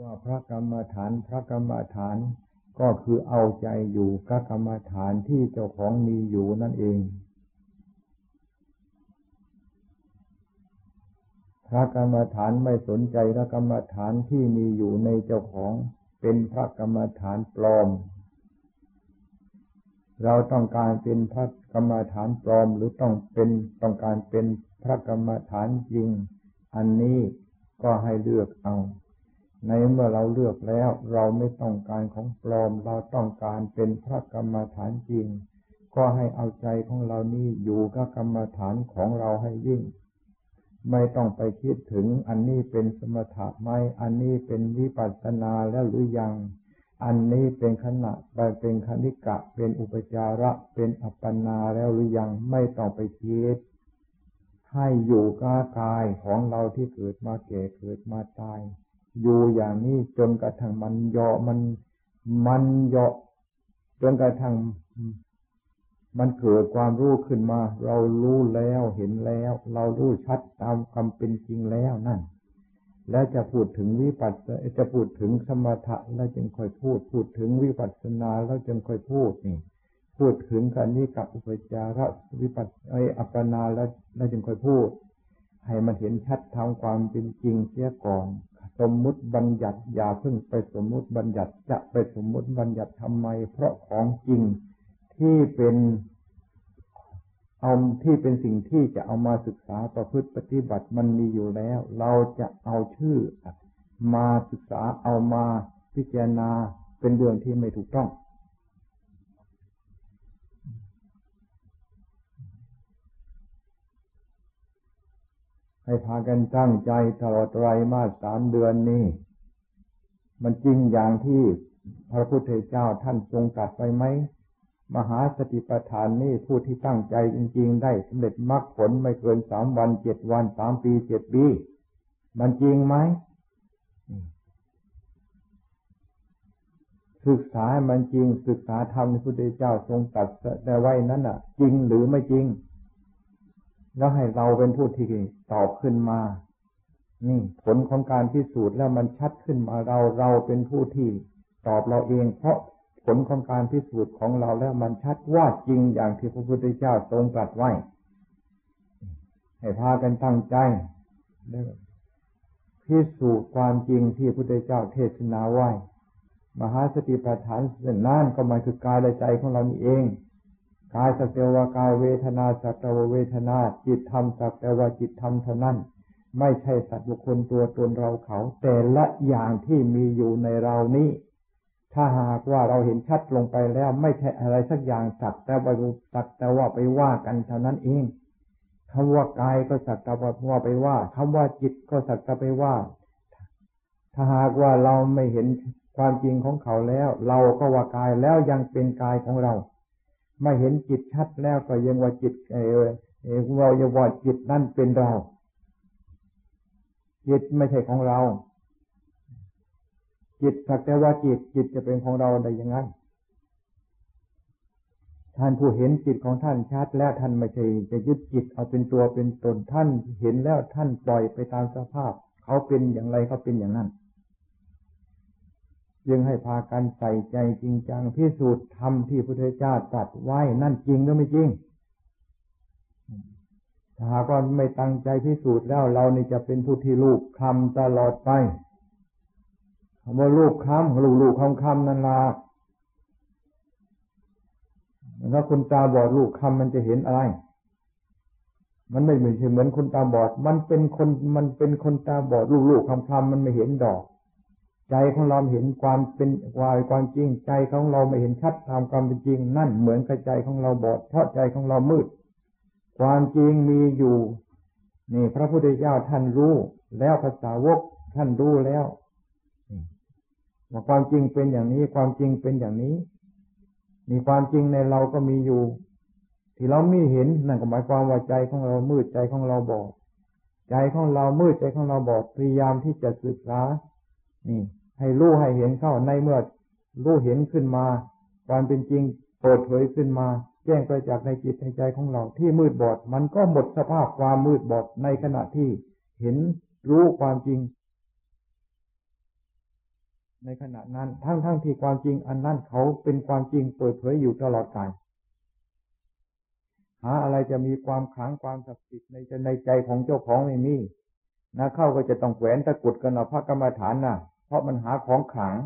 ว่าพระกรรมฐานพระกรรมฐานก็คือเอาใจอยู่กับกรรมฐานที่เจ้าของมีอยู่นั่นเอง พระกรรมฐานไม่สนใจพระกรรมฐานที่มีอยู่ในเจ้าของเป็นพระกรรมฐานปลอม เราต้องการเป็นพระกรรมฐานปลอมหรือต้องเป็นต้องการเป็นพระกรรมฐานจริง อันนี้ก็ให้เลือกเอา ในเมื่อเราเลือกแล้ว เราไม่ต้องการของปลอม เราต้องการเป็นพระกรรมฐานจริง ก็ให้เอาใจของเรานี่อยู่กับกรรมฐานของเราให้ยิ่ง ไม่ต้องไปคิดถึงอันนี้เป็นสมถะไหมอันนี้เป็นวิปัสสนาแล้วหรือยัง อันนี้เป็นขณะไปเป็นคณิกะ เป็นอุปจาระ เป็นอัปปนาแล้วหรือยังไม่ต้องไปคิดให้อยู่กับกายของเราที่เกิดมาแก่เกิดมาตาย อยู่อย่างนี้จนกระทั่งมันเยาะมัน มันเยาะจนกระทั่งมันเกิดความรู้ขึ้นมา เรารู้แล้วเห็นแล้ว เรารู้ชัดตามความเป็นจริงแล้วนั่น แล้วจะพูดถึงวิปัสสจะพูดถึงสมถะแล้วจึงค่อยพูด พูดถึงวิปัสสนาแล้วจึงค่อยพูดนี่ พูดถึงการนี้กับอุปจาระวิปัสไออัปปนาแล้วแล้วจึงค่อยพูด ให้มันเห็นชัดทางความเป็นจริงเสียก่อน สมมุติบัญญัติอย่าเพิ่งไปสมมุติบัญญัติจะไปสมมุติบัญญัติทำไม เพราะของจริงที่เป็นเอาที่เป็นสิ่งที่จะเอามาศึกษาประพฤติปฏิบัติมันมีอยู่แล้ว เราจะเอาชื่อ มาศึกษาเอามาพิจารณาเป็นเรื่องที่ไม่ถูกต้อง ให้พากันตั้งใจตลอดไตรมาสสามเดือนนี้ มันจริงอย่างที่พระพุทธเจ้าท่านทรงตรัสไปไหม มหาสติปัฏฐานนี่ผู้ที่ตั้งใจจริง ๆ ได้สำเร็จมรรคผลไม่เกินสามวันเจ็ดวันสามปีเจ็ดปี มันจริงไหมศึกษามันจริงศึกษาธรรมที่พระพุทธเจ้าทรงตรัสได้ไว้นั้นอะ จริงหรือไม่จริง แล้วให้เราเป็นผู้ที่ตอบขึ้นมา นี่ผลของการพิสูจน์แล้วมันชัดขึ้นมาเราเราเป็นผู้ที่ตอบเราเอง เพราะผลของการพิสูจน์ของเราแล้วมันชัดว่าจริงอย่างที่พระพุทธเจ้าทรงตรัสไว้ ให้พากันตั้งใจพิสูจน์ความจริงที่พระพุทธเจ้าเทศนาไว้ มหาสติปัฏฐานเส้นนั้นก็หมายคือกายและใจของเรานี่เอง กายสักแต่ว่ากายเวทนาสักแต่ว่าเวทนา จิตธรรมสักแต่ว่าจิตธรรมเท่านั้น ไม่ใช่สัตว์บุคคลตัวตนเราเขา แต่ละอย่างที่มีอยู่ในเรานี้ ถ้าหากว่าเราเห็นชัดลงไปแล้ว ไม่ใช่อะไรสักอย่างสักแต่ว่าสักแต่ว่าไปว่ากันเท่านั้นเองคำว่ากายก็สักแต่ว่าไปว่าคำว่าจิตก็สักแต่ไปว่า ถ้าหากว่าเราไม่เห็นความจริงของเขาแล้ว เราก็ว่ากายแล้วยังเป็นกายของเรา ไม่เห็นจิตชัดแล้วก็ยังว่าจิตเออเรายาว่าจิตนั่นเป็นเรา จิตไม่ใช่ของเรา จิตสักแต่ว่าจิตจิตจะเป็นของเราได้ยังไงท่านผู้เห็นจิตของท่านชัดแล้วท่านไม่ใช่จะยึดจิตเอาเป็นตัวเป็นตนท่านเห็นแล้วท่านปล่อยไปตามสภาพ เขาเป็นอย่างไรเขาเป็นอย่างนั้น จึงให้พากันใส่ใจจริงจังพิสูจน์ธรรมที่พระพุทธเจ้าตรัสไว้นั่นจริงหรือไม่จริงถ้าหากว่าไม่ตั้งใจพิสูจน์แล้วเรานี่จะเป็นผู้ที่ลูกคำตลอดไปคำว่าลูกคำลูกลูกคำคำนั่นละถ้าคนตาบอดลูกคำมันจะเห็นอะไร มันไม่เหมือนเหมือนคนตาบอด มันเป็นคนมันเป็นคนตาบอดลูกลูกคำคำมันไม่เห็นดอก ใจของเราเห็นความเป็นวายความจริง ใจของเราไม่เห็นชัดตามความเป็นจริง นั่นเหมือนกับใจของเราบอดเพราะใจของเรามืด ความจริงมีอยู่ นี่ พระพุทธเจ้าท่านรู้ แล้วภาษาวกท่านรู้แล้วว่าความจริงเป็นอย่างนี้ ความจริงเป็นอย่างนี้มีความจริงในเราก็มีอยู่ ที่เราไม่เห็นนั่นก็หมายความว่าใจของเรามืดใจของเราบอดใจของเรามืดใจของเราบอดพยายามที่จะศึกษานี่ ให้รู้ให้เห็นเข้าในเมื่อรู้เห็นขึ้นมา ความเป็นจริงเปิดเผยขึ้นมา แจ้งไปจากในจิตในใจของเราที่มืดบอด มันก็หมดสภาพความมืดบอดในขณะที่เห็นรู้ความจริง ในขณะนั้นทั้งทั้งที่ความจริงอันนั้นเขาเป็นความจริงเปิดเผยอยู่ตลอดกาลหาอะไรจะมีความขลังความศักดิ์สิทธิ์ในใจในใจของเจ้าของไม่มีนะเข้าก็จะต้องแขวนตะกุดกันเอาพระกรรมฐานน่ะ เพราะมันหาของขลัง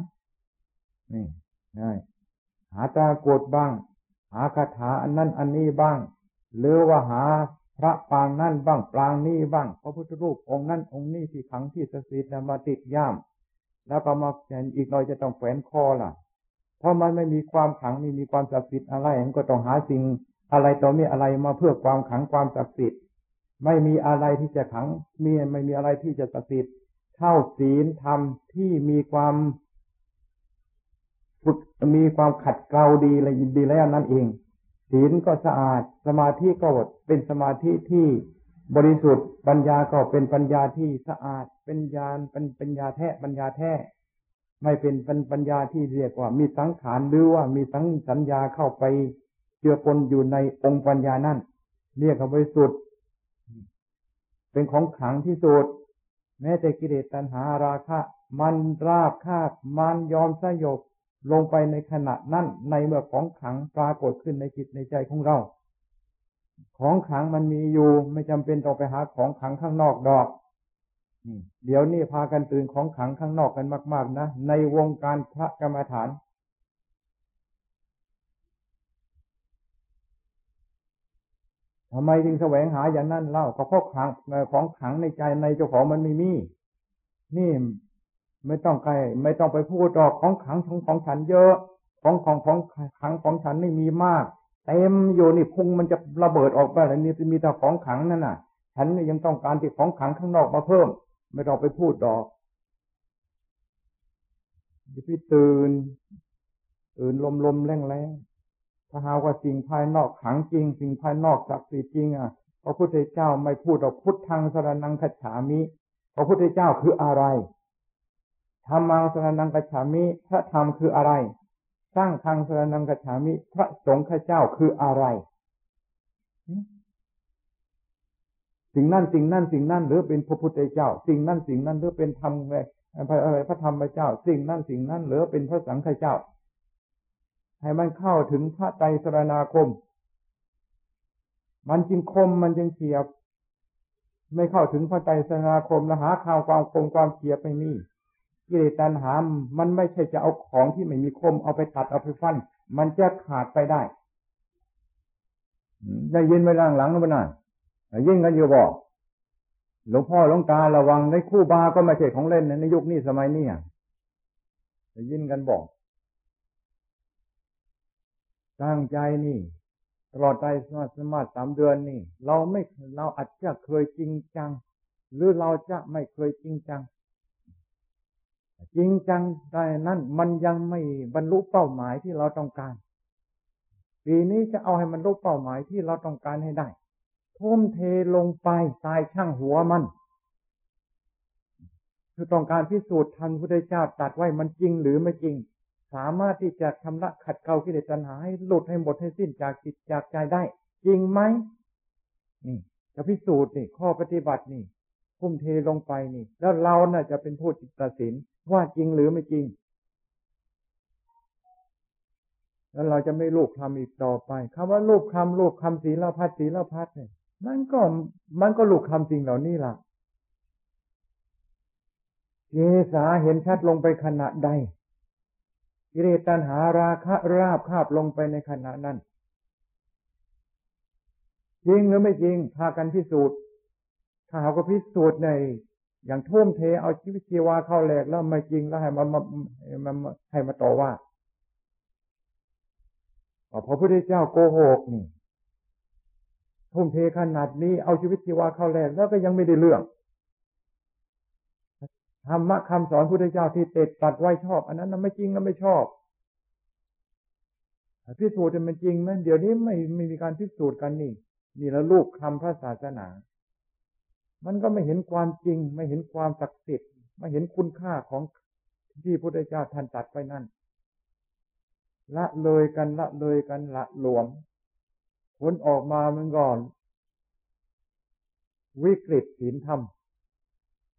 นี่ง่ายหาตะกุดบ้าง หาคาถาอันนั้นอันนี้บ้าง หรือว่าหาพระปางนั่นบ้างปางนี้บ้าง พระพุทธรูปองค์นั้นองค์นี้ที่ขังที่ศักดิ์สิทธิ์มาติดย่าม แล้วก็มาแขวนอีกหน่อยจะต้องแขวนคอล่ะ เพราะมันไม่มีความขังไม่มีความศักดิ์สิทธิ์อะไรมันก็ต้องหาสิ่งอะไรต่อมีอะไรมาเพื่อความขังความศักดิ์สิทธิ์ไม่มีอะไรที่จะขังมีไม่มีอะไรที่จะศักดิ์สิทธิ์ เท่าศีลธรรมที่มีความฝึกมีความขัดเกลาดีอะไรดีแล้วนั่นเอง ศีลก็สะอาด สมาธิก็เป็นสมาธิที่บริสุทธิ์ปัญญาก็เป็นปัญญาที่สะอาด เป็นญาณเป็นปัญญาแท้ปัญญาแท้ไม่เป็นปัญญาที่เรียกว่า มีสังขารหรือว่ามีสังสัญญาเข้าไปเจือปนอยู่ในองค์ปัญญานั่นเรียกว่าบริสุทธิ์ เป็นของขังที่สุด แม้แต่กิเลสตัณหาราคะ มันราบคาบมันยอมสยบลงไปในขณะนั้นในเมื่อของขังปรากฏขึ้นในจิตในใจของเรา ของขังมันมีอยู่ไม่จำเป็นต้องไปหาของขังข้างนอกดอกเดี๋ยวนี้พากันตื่นของขังข้างนอกกันมาก ๆ นะในวงการพระกรรมฐาน ทำไมจึงแสวงหาอย่างนั้นเล่าก็เพราะขังของขังในใจในเจ้าของมันไม่มี นี่ไม่ต้องใครไม่ต้องไปพูดดอกของขังของของฉันเยอะ ของของของขังของฉันไม่มีมากเต็มอยู่นี่พุงมันจะระเบิดออกไปแล้วนี่จะมีแต่ของขังนั่นน่ะ ฉันยังต้องการที่ของขังข้างนอกมาเพิ่ม ไม่ต้องไปพูดดอกพี่ตื่น ตื่นลมลมแรงแรง ถ้าหาว่าสิ่งภายนอกขังจริง สิ่งภายนอกศักดิ์สิทธิ์จริงอะพระพุทธเจ้าไม่พูดออกพุทธังสรนังคัจฉามิพระพุทธเจ้าคืออะไรธรรมังสรนังคัจฉามิพระธรรมคืออะไรสร้างทางสรนังคัจฉามิ พระสงฆ์ข้าเจ้าคืออะไร สิ่งนั่นสิ่งนั่นสิ่งนั่นหรือเป็นพระพุทธเจ้า สิ่งนั่นสิ่งนั่นหรือเป็นธรรมอะไรพระธรรมเจ้า สิ่งนั่นสิ่งนั้นหรือเป็นพระสังฆเจ้า ให้มันเข้าถึงพระไตรสรณาคม มันจึงคมมันจึงเฉียบ ไม่เข้าถึงพระไตรสรณาคมแล้วหาข่าวความคมความเฉียบไม่มีกิเลสตัณหา มันไม่ใช่จะเอาของที่ไม่มีคมเอาไปตัดเอาไปฟัน มันจะขาดไปได้ได้ยินไปล่างหลังแล้วนยิ่งกันอยู่บอกหลวงพ่อหลวงตาระวังในคู่บาก็ไม่ใช่ของเล่นในยุคนี้สมัยนี้ได้ยินกันบอก ตั้งใจนี่ ตลอดใจสมาสมาสามเดือนนี่ เราไม่เราอาจจะเคยจริงจัง หรือเราจะไม่เคยจริงจัง จริงจังแต่นั้นมันยังไม่บรรลุเป้าหมายที่เราต้องการ ปีนี้จะเอาให้มันรู้เป้าหมายที่เราต้องการให้ได้ทุ่มเทลงไปตายช่างหัวมันคือต้องการพิสูจน์ทันพุทธเจ้าตัดไว้มันจริงหรือไม่จริง สามารถที่จะชำระขัดเกลากิเลสตัณหาให้หลุดให้หมดให้สิ้นจากจิตจากใจได้ จริงไหมนี่จะพิสูจน์นี่ ข้อปฏิบัตินี่พุ่มเทลงไปนี่ แล้วเราน่ะจะเป็นผู้ตัดสินว่าจริงหรือไม่จริง แล้วเราจะไม่ลูกคำอีกต่อไปคำว่าลูกคำลูกคำศีลพัดศีลพัดเนี่ยมันก็มันก็ลูกคำจริงเหล่านี้ล่ะเกษาเห็นชัดลงไปขณะใด กิเลสตัณหาราคะราบคาบลงไปในขณะนั้น จริงหรือไม่จริงพากันพิสูจน์ ถ้าหากว่าพิสูจน์ใน อย่างทุ่มเทเอาชีวิตชีวาเข้าแหลกแล้วไม่จริงแล้วให้มามามาให้มาต่อว่าพระพุทธเจ้าโกหกนี่ทุ่มเทขนาดนี้เอาชีวิตชีวาเข้าแหลกแล้วก็ยังไม่ได้เรื่อง ธรรมะคำสอนพุทธเจ้าที่เตดตัดไว้ชอบ อันนั้นนไม่จริงนะไม่ชอบพิสูจน์มันจริงไหมเดี๋ยวนี้ไม่ไม่มีการพิสูจน์กันนี่ นี่แล้วลูกคำพระศาสนา มันก็ไม่เห็นความจริง ไม่เห็นความศักดิ์สิทธิ์ไม่เห็นคุณค่าของที่พุทธเจ้าท่านตัดไว้นั่นละเลยกันละเลยกันละหลวม ผลออกมามันก่อน วิกฤตศีลธรรม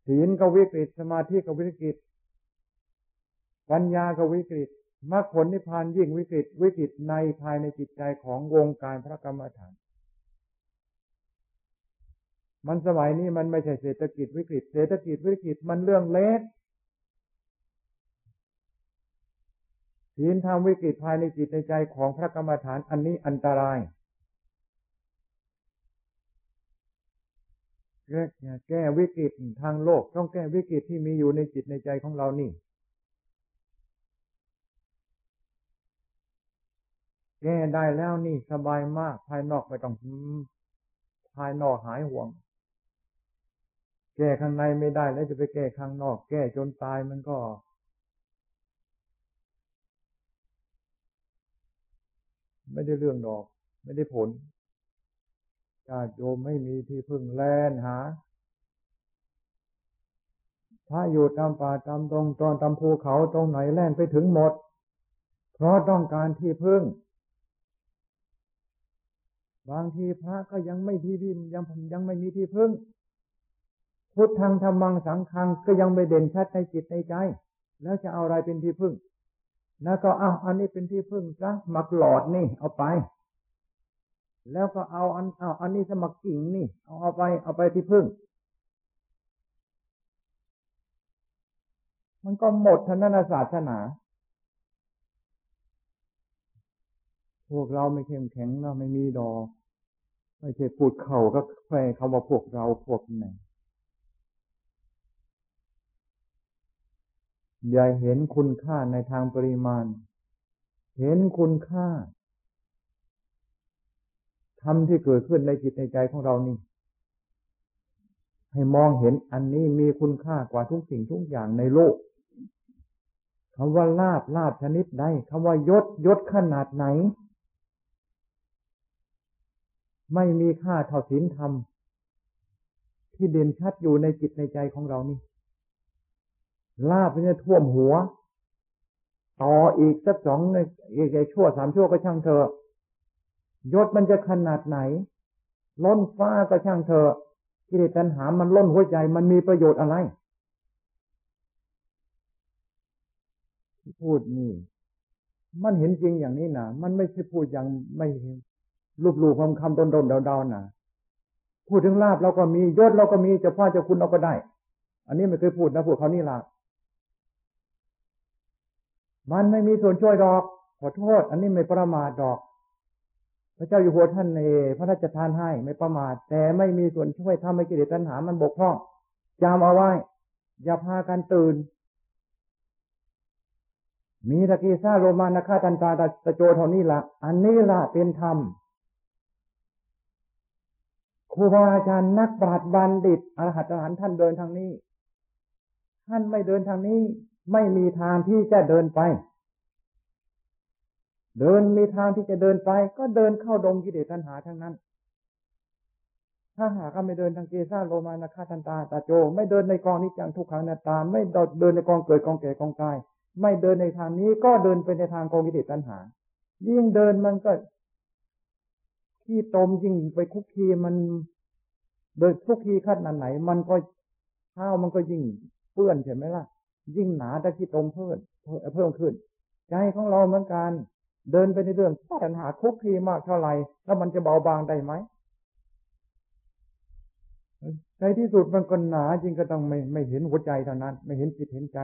ศีลก็วิกฤตสมาธิก็วิกฤต ปัญญาก็วิกฤตมรรคผลนิพพานยิ่งวิกฤตวิกฤตในภายในจิตใจของวงการพระกรรมฐาน มันสมัยนี้มันไม่ใช่เศรษฐกิจวิกฤต เศรษฐกิจวิกฤตมันเรื่องเล็กศีลธรรมวิกฤตภายในจิตในใจของพระกรรมฐานอันนี้อันตราย แก้แก้วิกฤตทางโลก ต้องแก้วิกฤตที่มีอยู่ในจิตในใจของเรานี่ แก้ได้แล้วนี่สบายมาก ภายนอกไม่ต้องภายนอกหายห่วง แก้ข้างในไม่ได้แล้วจะไปแก้ข้างนอก แก้จนตายมันก็ ไม่ได้เรื่องดอก ไม่ได้ผล ญาติโยมไม่มีที่พึ่งแลนหา ถ้าอยู่ตามป่าตามตรงตอนตามภูเขาตรงไหนแล่นไปถึงหมด เพราะต้องการที่พึ่ง บางทีพระก็ยังไม่ที่ดินยังยังไม่มีที่พึ่ง พุทธังธรรมังสังฆังก็ยังไม่เด่นชัดในจิตในใจ แล้วจะเอาอะไรเป็นที่พึ่ง แล้วก็เอาอันนี้เป็นที่พึ่งซะมักหลอดนี่เอาไป แล้วก็เอาอันเอาอันนี้สมัครกิ่งนี่ เอาเอาไป เอาไปที่พึ่ง มันก็หมดทนนาศาสนา พวกเราไม่เข้มแข็งเราไม่มีดอกไม่ใช่พูดเข่าก็แฝงคำว่าพวกเราพวกไหนอย่าเห็นคุณค่าในทางปริมาณ เห็นคุณค่า ทำที่เกิดขึ้นในจิตในใจของเรานี่ ให้มองเห็นอันนี้มีคุณค่ากว่าทุกสิ่งทุกอย่างในโลกคำว่าลาบลาบชนิดใดคำว่ายศยศขนาดไหน ไม่มีค่าเท่าศีลธรรมที่เด่นชัดอยู่ในจิตในใจของเรานี่ ลาบเนี่ยท่วมหัว ต่ออีกสักสองในอีกชั่วสามชั่วก็ช่างเธอะ ยศมันจะขนาดไหน ล้นฟ้าก็ช่างเธอกิเลสตัณหามันล้นหัวใจมันมีประโยชน์อะไรที่พูดนี่ มันเห็นจริงอย่างนี้นะมันไม่ใช่พูดอย่างไม่รูปรูปคำคำดนดนเดาๆนะพูดถึงลาบเราก็มียศเราก็มีจะพ่อจะคุณเราก็ได้ อันนี้ไม่เคยพูดนะพูดเขานี่ละมันไม่มีส่วนช่วยดอก ขอโทษ อันนี้ไม่ประมาทดอก พระเจ้าอยู่หัวท่านในพระราชทานให้ไม่ประมาท แต่ไม่มีส่วนช่วยทำให้กิเลสตัณหามันบกพร่องจำเอาไว้ อย่าพากันตื่น มีตะกีซาโรมานาคาตันตาตะโจเท่านี้ละอันนี้ละเป็นธรรมครูบาอาจารย์นักปราชญ์บัณฑิตอรหัตอรหันท่านเดินทางนี้ ท่านไม่เดินทางนี้ ไม่มีทางที่จะเดินไป เดินมีทางที่จะเดินไป ก็เดินเข้าดงกิเลสตัณหาทั้งนั้น ถ้าหากไม่เดินทางเกซ่าโลมานาคาทันตาตาโจ ไม่เดินในกองนิจังทุกขังนาตา ไม่เดินในกองเกิดกองแก่กองตาย ไม่เดินในทางนี้ก็เดินไปในทางกองกิเลสตัณหา ยิ่งเดินมันก็ขี้ตมยิ่งไปคุกคีมันเดินคุกคีขั้นไหน มันก็เท้ามันก็ยิ่งเปื้อนใช่ไหมล่ะ ยิ่งหนาตะกี้ตรงเพิ่มเพิ่มขึ้น ใจของเราเหมือนกัน เดินไปในเรื่องปัญหาคุกคีมากเท่าไหร่แล้วมันจะเบาบางได้ไหมในที่สุดมันก็หนาจริงก็ต้องไม่ไม่เห็นหัวใจเท่านั้น ไม่เห็นจิตเห็นใจ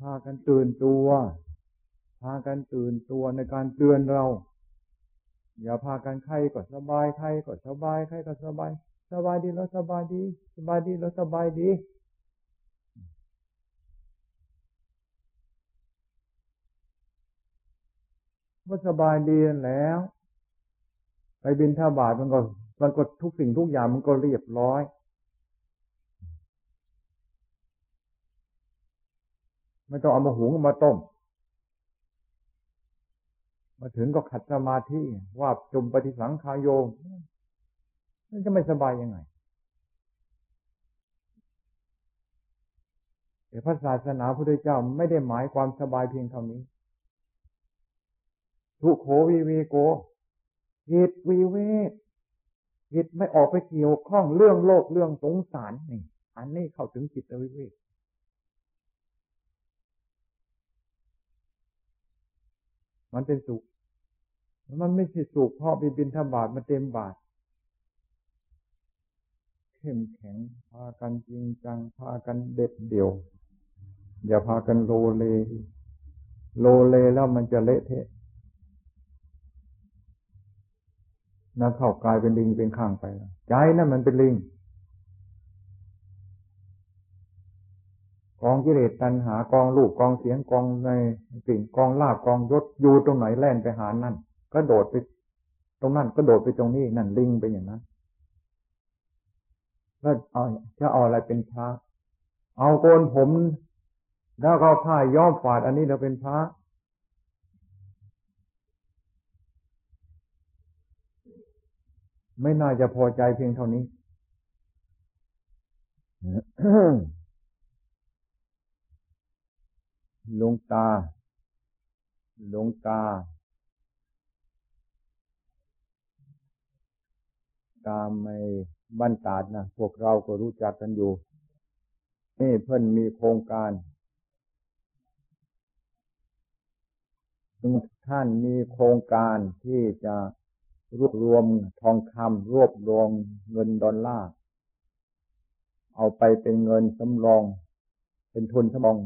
พากันตื่นตัว พากันตื่นตัวในการเตือนเรา อย่าพากันใครก็สบายใครก็สบายใครก็สบาย สบายดีแล้วสบายดี สบายดีแล้วสบายดี ว่าสบายดีแล้ว ไปบินท่าบาทมันก็มันก็ทุกสิ่งทุกอย่างมันก็เรียบร้อยไม่ต้องเอามาหุงมาต้ม มาถึงก็ขัดสมาธิว่าจมปฏิสังขายโยมันจะไม่สบายยังไงแต่พระศาสนาพระพุทธเจ้าไม่ได้หมายความสบายเพียงเท่านี้ ทุโขวิเวโกจิตวิเวกจิตไม่ออกไปเกี่ยวข้องเรื่องโลกเรื่องสงสารนี่อันนี้เข้าถึงจิตวิเวกมันเป็นสุข มันไม่ใช่สุขเพราะไปบินทบาทมาเต็มบาท เข้มแข็ง พากันจริงจัง พากันเด็ดเดี่ยว อย่าพากันโลเล โลเลแล้วมันจะเละเทะ นะเข้ากลายเป็นลิงเป็นข้างไปแล้วใจนั่นมันเป็นลิงกองกิเลสตัณหากองลูกกองเสียงกองในสิ่งกองลาบกองยศอยู่ตรงไหนแล่นไปหานั่นก็โดดไป ตรงนั้นก็โดดไปตรงนี้นั่นลิงไปอย่างนั้นแล้วเอาจะเอาอะไรเป็นพระ เอาโกนผม แล้วก็ผ้าย้อมฝาดอันนี้เราเป็นพระ ไม่น่าจะพอใจเพียงเท่านี้ลงตาลงตา ตามไม่บ้านตาดนะ พวกเราก็รู้จักกันอยู่ นี่เพื่อนมีโครงการท่านมีโครงการที่จะ รวบรวมทองคำรวบรวมเงินดอลลาร์เอาไปเป็นเงินสำรอง เป็นทุนสำรอง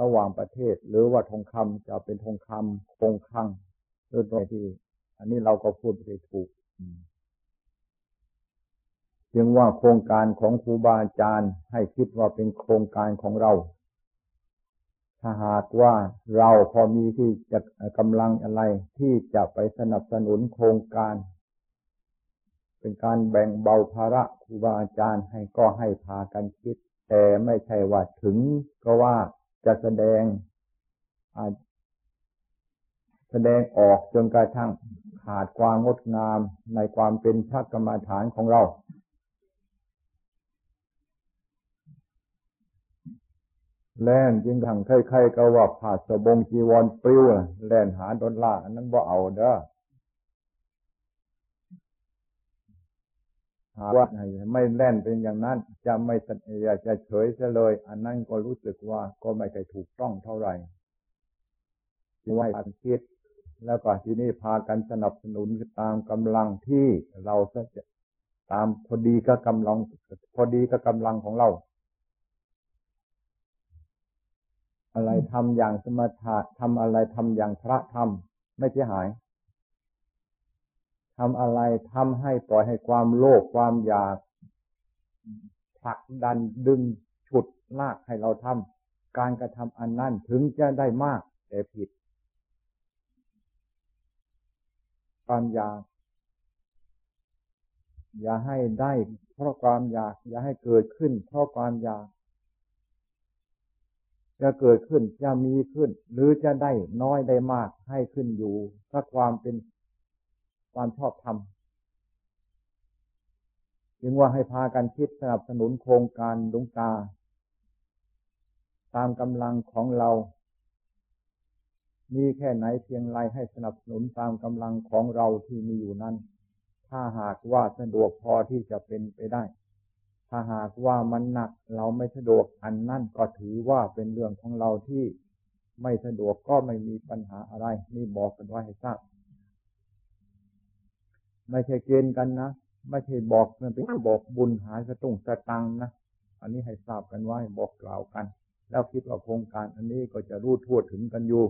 ระหว่างประเทศ หรือว่าทองคำจะเป็นทองคำคงคลังหรือตัวที่ อันนี้เราก็พูดไปถูกจึงว่าโครงการของครูบาอาจารย์ให้คิดว่าเป็นโครงการของเรา ถ้าหากว่าเราพอมีที่จะกำลังอะไรที่จะไปสนับสนุนโครงการ เป็นการแบ่งเบาภาระครูบาอาจารย์ให้ก็ให้พากันคิด แต่ไม่ใช่ว่าถึงก็ว่าจะแสดงแสดงออกจนกระทั่งขาดความงดงามในความเป็นพระกรรมฐานของเรา แล่นจริงทางใครๆก็ว่าผ่าสบงจีวรปลิวแล่นหาดนล่าอันนั้นว่าเอาเด้อหาว่าไม่แล่นเป็นอย่างนั้น จะไม่อยากจะเฉยซะเลย อันนั้นก็รู้สึกว่าก็ไม่เคยถูกต้องเท่าไหร่ที่ว่าการคิด แล้วก็ที่นี่พากันสนับสนุนตามกำลังที่เราจะตามพอดีกับกำลัง พอดีกับกำลังของเรา อะไรทำอย่างสมถะทำอะไรทำอย่างพระทำไม่เสียหายทำอะไรทำให้ปล่อยให้ความโลภความอยากผลักดันดึงฉุดลากให้เราทำการกระทำอันนั้นถึงจะได้มากแต่ผิด ความอยากอย่าให้ได้เพราะความอยาก อย่าให้เกิดขึ้น เพราะความอยาก จะเกิดขึ้นจะมีขึ้น หรือจะได้น้อยได้มากให้ขึ้นอยู่ถ้าความเป็นความชอบธรรมจึงว่าให้พากันคิดสนับสนุนโครงการดวงตา ตามกำลังของเรา มีแค่ไหนเพียงไรให้สนับสนุนตามกำลังของเราที่มีอยู่นั้น ถ้าหากว่าสะดวกพอที่จะเป็นไปได้ ถ้าหากว่ามันหนักเราไม่สะดวกอันนั่นก็ถือว่าเป็นเรื่องของเราที่ไม่สะดวกก็ไม่มีปัญหาอะไร นี่บอกกันไว้ให้ทราบไม่ใช่เกณฑ์กันนะไม่ใช่บอกมันเป็นบอกบุญหาสะตุ้งสะตังนะอันนี้ให้ทราบกันไว้บอกกล่าวกัน แล้วคิดว่าโครงการอันนี้ก็จะรู้ทั่วถึงกันอยู่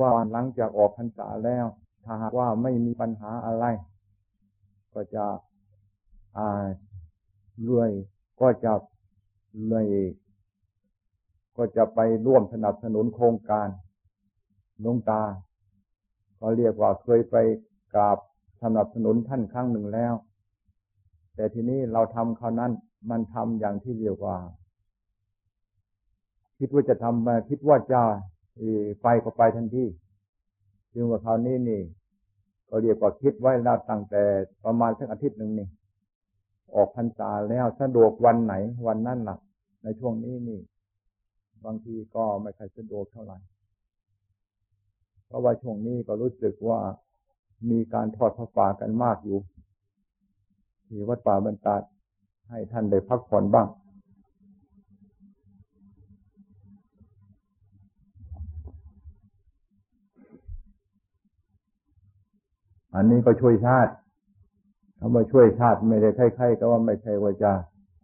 ว่าหลังจากออกพรรษาแล้ว ถ้าหากว่าไม่มีปัญหาอะไร ก็จะ รวยก็จะรวยก็จะไปร่วมสนับสนุนโครงการลงตา ก็เรียกว่าเคยไปกราบสนับสนุนท่านครั้งหนึ่งแล้ว แต่ทีนี้เราทำเขาวนั้นมันทำอย่างที่เรียกว่า คิดว่าจะทำมาคิดว่าจะไปก็ไปทันทีจึงว่าคราวนี้นี่ ก็เรียกว่าคิดไว้แล้วตั้งแต่ประมาณสักอาทิตย์หนึ่งนี่ ออกพรรษาแล้วสะดวกวันไหน วันนั่นหลักในช่วงนี้นี่ บางทีก็ไม่ค่อยสะดวกเท่าไหร่ เพราะว่าช่วงนี้ก็รู้สึกว่ามีการทอดพระป่ากันมากอยู่ ที่วัดป่าบรรดาให้ท่านได้พักผ่อนบ้างอันนี้ก็ช่วยชาติ คำว่าช่วยชาติไม่ได้ใครๆก็ว่าไม่ใช่ว่าจะ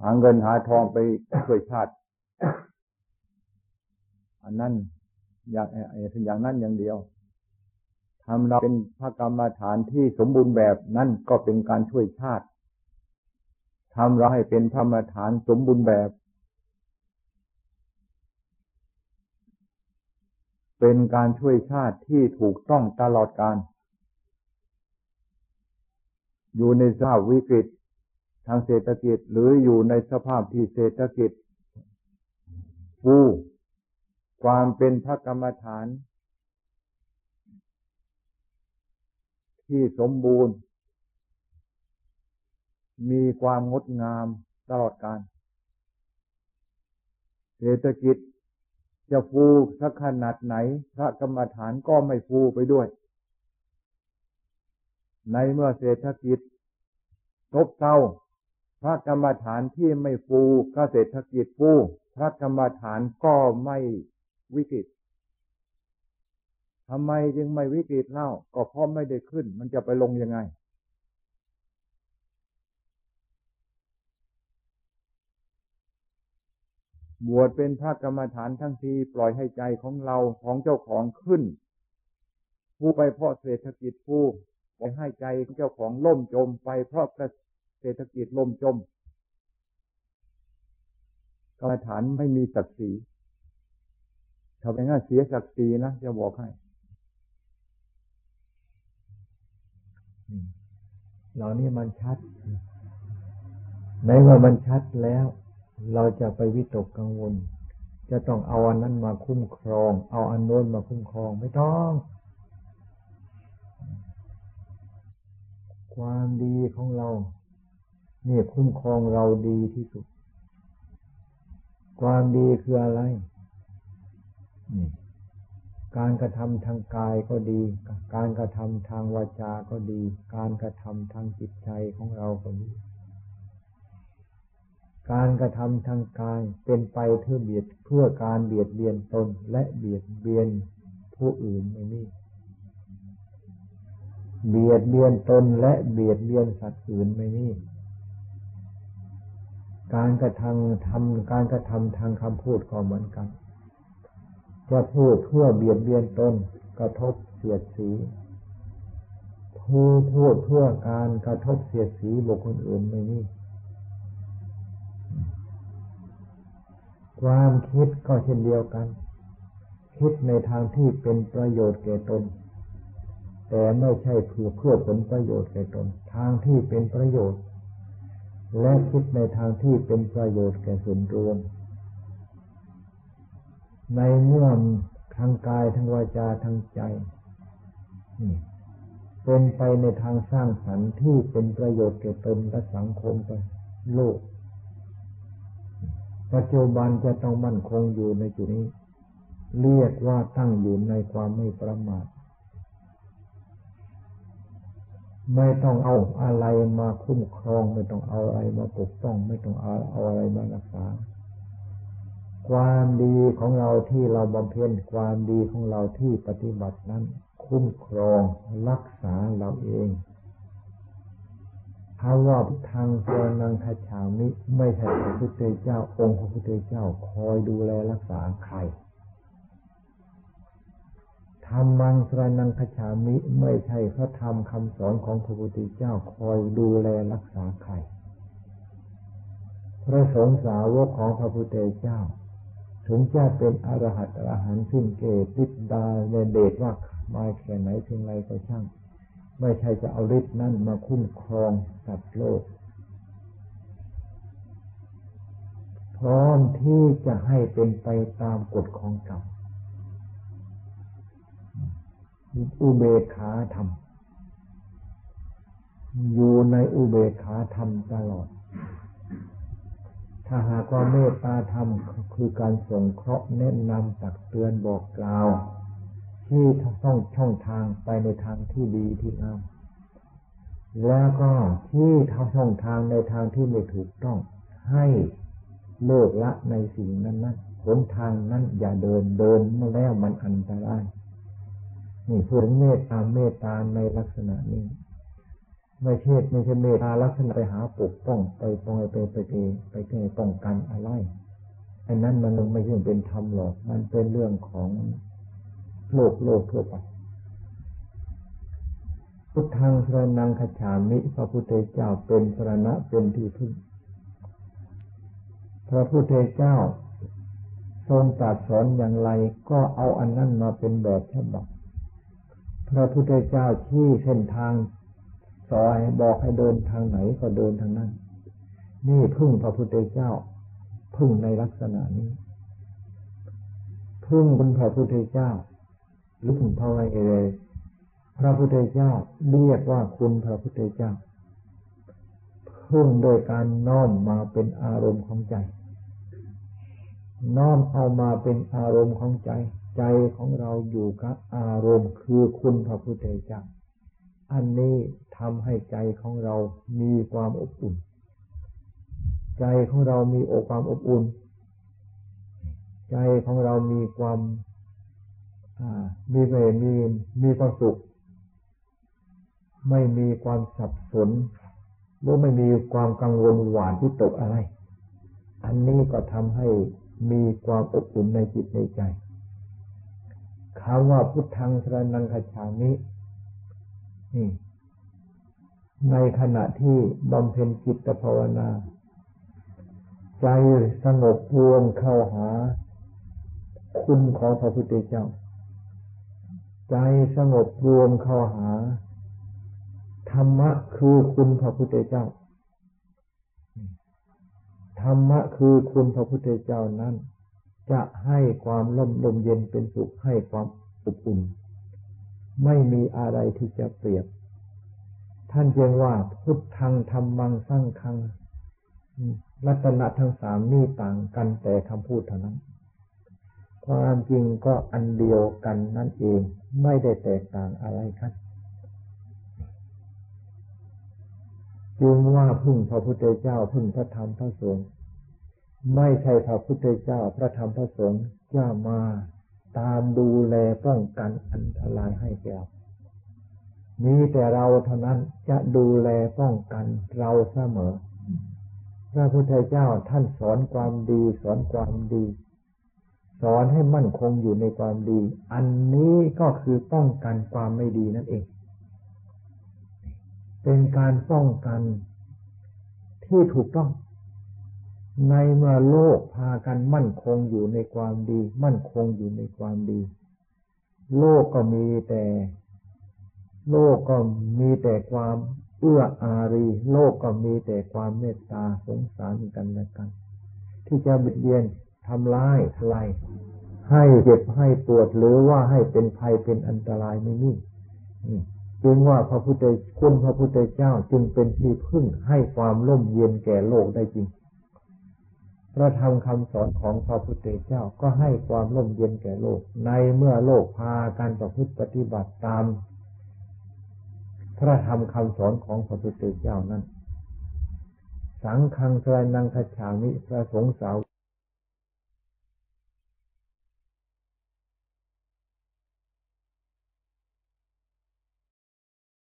หาเงินหาทองไปช่วยชาติ อันนั้นอย่างอย่างนั้นอย่างเดียวทำเราเป็นพระกรรมฐานที่สมบูรณ์แบบนั่นก็เป็นการช่วยชาติทำเราให้เป็นพระกรรมฐานสมบูรณ์แบบ เป็นการช่วยชาติที่ถูกต้องตลอดการ อยู่ในสภาพวิกฤตทางเศรษฐกิจหรืออยู่ในสภาพที่เศรษฐกิจฟูความเป็นพระกรรมฐาน ที่สมบูรณ์ มีความงดงามตลอดการ เศรษฐกิจจะฟูสักขนาดไหน พระกรรมฐานก็ไม่ฟูไปด้วย ในเมื่อเศรษฐกิจตบเศร้าพระกรรมฐานที่ไม่ฟูก็เศรษฐกิจฟูพระกรรมฐานก็ไม่วิกฤตทำไมจึงไม่วิกฤตเล่า ก็เพราะไม่ได้ขึ้น มันจะไปลงยังไง บวชเป็นพระกรรมฐานทั้งทีปล่อยให้ใจของเราของเจ้าของขึ้น ผู้ไปเพราะเศรษฐกิจผู้ ไปให้ใจเจ้าของล่มจมไปเพราะเศรษฐกิจล่มจมกรรมฐานไม่มีศักดิ์ศรีทำไมง่าเสียศักดิ์ศรีนะจะบอกให้เหล่านี้มันชัดในเมื่อมันชัดแล้ว เราจะไปวิตกกังวล จะต้องเอาอันนั้นมาคุ้มครอง เอาอันโน้นมาคุ้มครอง ไม่ต้อง ความดีของเรา เนี่ยคุ้มครองเราดีที่สุด ความดีคืออะไรนี่การกระทำทางกายก็ดี การกระทำทางวาจาก็ดี การกระทำทางจิตใจของเราก็ดี การกระทำทางกายเป็นไปเพื่อเบียดเพื่อการเบียดเบียนตนและเบียดเบียนผู้อื่นไม่มี เบียดเบียนตนและเบียดเบียนสัตว์อื่นไม่มีการกระทำทำการกระทำทางคำพูดก็เหมือนกัน จะพูดเพื่อเบียดเบียนตนกระทบเสียดสีผู้พูดเพื่อการกระทบเสียดสีบุคคลอื่นไม่มีความคิดก็เช่นเดียวกัน คิดในทางที่เป็นประโยชน์แก่ตน แต่ไม่ใช่เพื่อเพื่อผลประโยชน์แก่ตน ทางที่เป็นประโยชน์ และคิดในทางที่เป็นประโยชน์แก่ส่วนรวม ในเมื่อทางกายทางวาจาทางใจเป็นไปในทางสร้างสรรค์ที่เป็นประโยชน์แก่ตนและสังคมไปโลก ปัจจุบันจะต้องมั่นคงอยู่ในจุดนี้ เรียกว่าตั้งอยู่ในความไม่ประมาท ไม่ต้องเอาอะไรมาคุ้มครอง ไม่ต้องเอาอะไรมาปกป้อง ไม่ต้องเอาเอาอะไรมารักษา ความดีของเราที่เราบำเพ็ญความดีของเราที่ปฏิบัตินั้น คุ้มครองรักษาเราเองถ้าว่าทางเจนังคาฉามิไม่ใช่พระพุทธเจ้าองค์พระพุทธเจ้าคอยดูแลรักษาใคร ธรรมังสรนังขฉามิไม่ใช่พระธรรมคำสอนของพระพุทธเจ้าคอยดูแลรักษาใคร พระสงฆ์สาวกของพระพุทธเจ้า ถึงจะเป็นอรหัตอรหันต์สิ้นเกติดดาในเดชว่ามาแค่ไหนเพียงไรก็ช่าง ไม่ใช่จะเอาฤทธิ์นั่นมาคุ้มครองสัตว์โลก พร้อมที่จะให้เป็นไปตามกฎของกรรม อุเบกขาธรรม อยู่ในอุเบกขาธรรมตลอด ถ้าหากว่าเมตตาธรรมคือการส่งเคราะห์แนะนำตักเตือนบอกกล่าว ที่ต้องช่องทางไปในทางที่ดีที่งามแล้วก็ที่ทาช่องทางในทางที่ไม่ถูกต้อง ให้เลิกละในสิ่งนั้นนั้นหนทางนั้นอย่าเดินเดินมาแล้วมันอันตราย นี่พูดถึงเมตตาเมตตาในลักษณะนี้ ไม่ใช่ไม่ใช่เมตตาลักษณะไปหาปกป้องไปปองไปไปไปไปไปป้องกันอะไรอันนั้นมันไม่ใช่เป็นธรรมหรอก มันเป็นเรื่องของโลกโลกทั่วไปพุทธังสรนังขฉามิ พระพุทธเจ้าเป็นสรณะเป็นที่พึ่ง พระพุทธเจ้า ทรงตรัสสอนอย่างไรก็เอาอันนั้นมาเป็นแบบฉบับ พระพุทธเจ้าที่เส้นทางสอนบอกให้เดินทางไหนก็เดินทางนั้น นี่พึ่งพระพุทธเจ้า พึ่งในลักษณะนี้ พึ่งบนพระพุทธเจ้าหรือพึ่งพระไวเอเรพระพุทธเจ้าเรียกว่าคุณพระพุทธเจ้า พึ่งโดยการน้อมมาเป็นอารมณ์ของใจ น้อมเอามาเป็นอารมณ์ของใจ ใจของเราอยู่กับอารมณ์คือคุณพระพุทธเจ้าอันนี้ทำให้ใจของเรามีความอบอุ่น ใจของเรามีอกความอบอุ่น ใจของเรามีความมีเมีมีความสุข ไม่มีความสับสนหรือไม่มีความกังวลหวานี่ตกอะไร อันนี้ก็ทำให้มีความอบอุ่นในจิตในใจ คำว่าพุทธังสรนังคฉามินี่ในขณะที่บำเพ็ญจิตภาวนา ใจสงบรวมเข้าหา คุณของพระพุทธเจ้า ใจสงบรวมเข้าหา ธรรมะคือคุณพระพุทธเจ้า ธรรมะคือคุณพระพุทธเจ้านั้น จะให้ความล่มลมเย็นเป็นสุขให้ความอบอุ่น ไม่มีอะไรที่จะเปรียบ ท่านเรียกว่าพุทธังธรรมังสร้างคังลัตนะทั้งสามนี่ต่างกันแต่คำพูดเท่านั้นความจริงก็อันเดียวกันนั่นเองไม่ได้แตกต่างอะไรครับจึงว่าพึ่งพระพุทธเจ้าพึ่งพระธรรมพระสงฆ์ ไม่ใช่พระพุทธเจ้าพระธรรมพระสงฆ์จะมาตามดูแลป้องกันอันตรายให้แก่มีแต่เราเท่านั้นจะดูแลป้องกันเราเสมอ พระพุทธเจ้าท่านสอนความดี สอนความดี สอนให้มั่นคงอยู่ในความดี อันนี้ก็คือป้องกันความไม่ดีนั่นเอง เป็นการป้องกันที่ถูกต้อง ในเมื่อโลกพากันมั่นคงอยู่ในความดี มั่นคงอยู่ในความดี โลกก็มีแต่ โลกก็มีแต่ความเอื้ออารี โลกก็มีแต่ความเมตตาสงสารกันและกัน ที่จะบิดเบียนทำร้ายทลายให้เจ็บให้ปวดหรือว่าให้เป็นภัยเป็นอันตรายไม่มีจึงว่าพระพุทธคุณพระพุทธเจ้าจึงเป็นที่พึ่งให้ความร่มเย็นแก่โลกได้จริง พระธรรมคำสอนของพระพุทธเจ้าก็ให้ความร่มเย็นแก่โลก ในเมื่อโลกพาการประพฤติปฏิบัติตาม พระธรรมคำสอนของพระพุทธเจ้านั้น สังฆังสรนังคฉามิพระสงฆ์สาว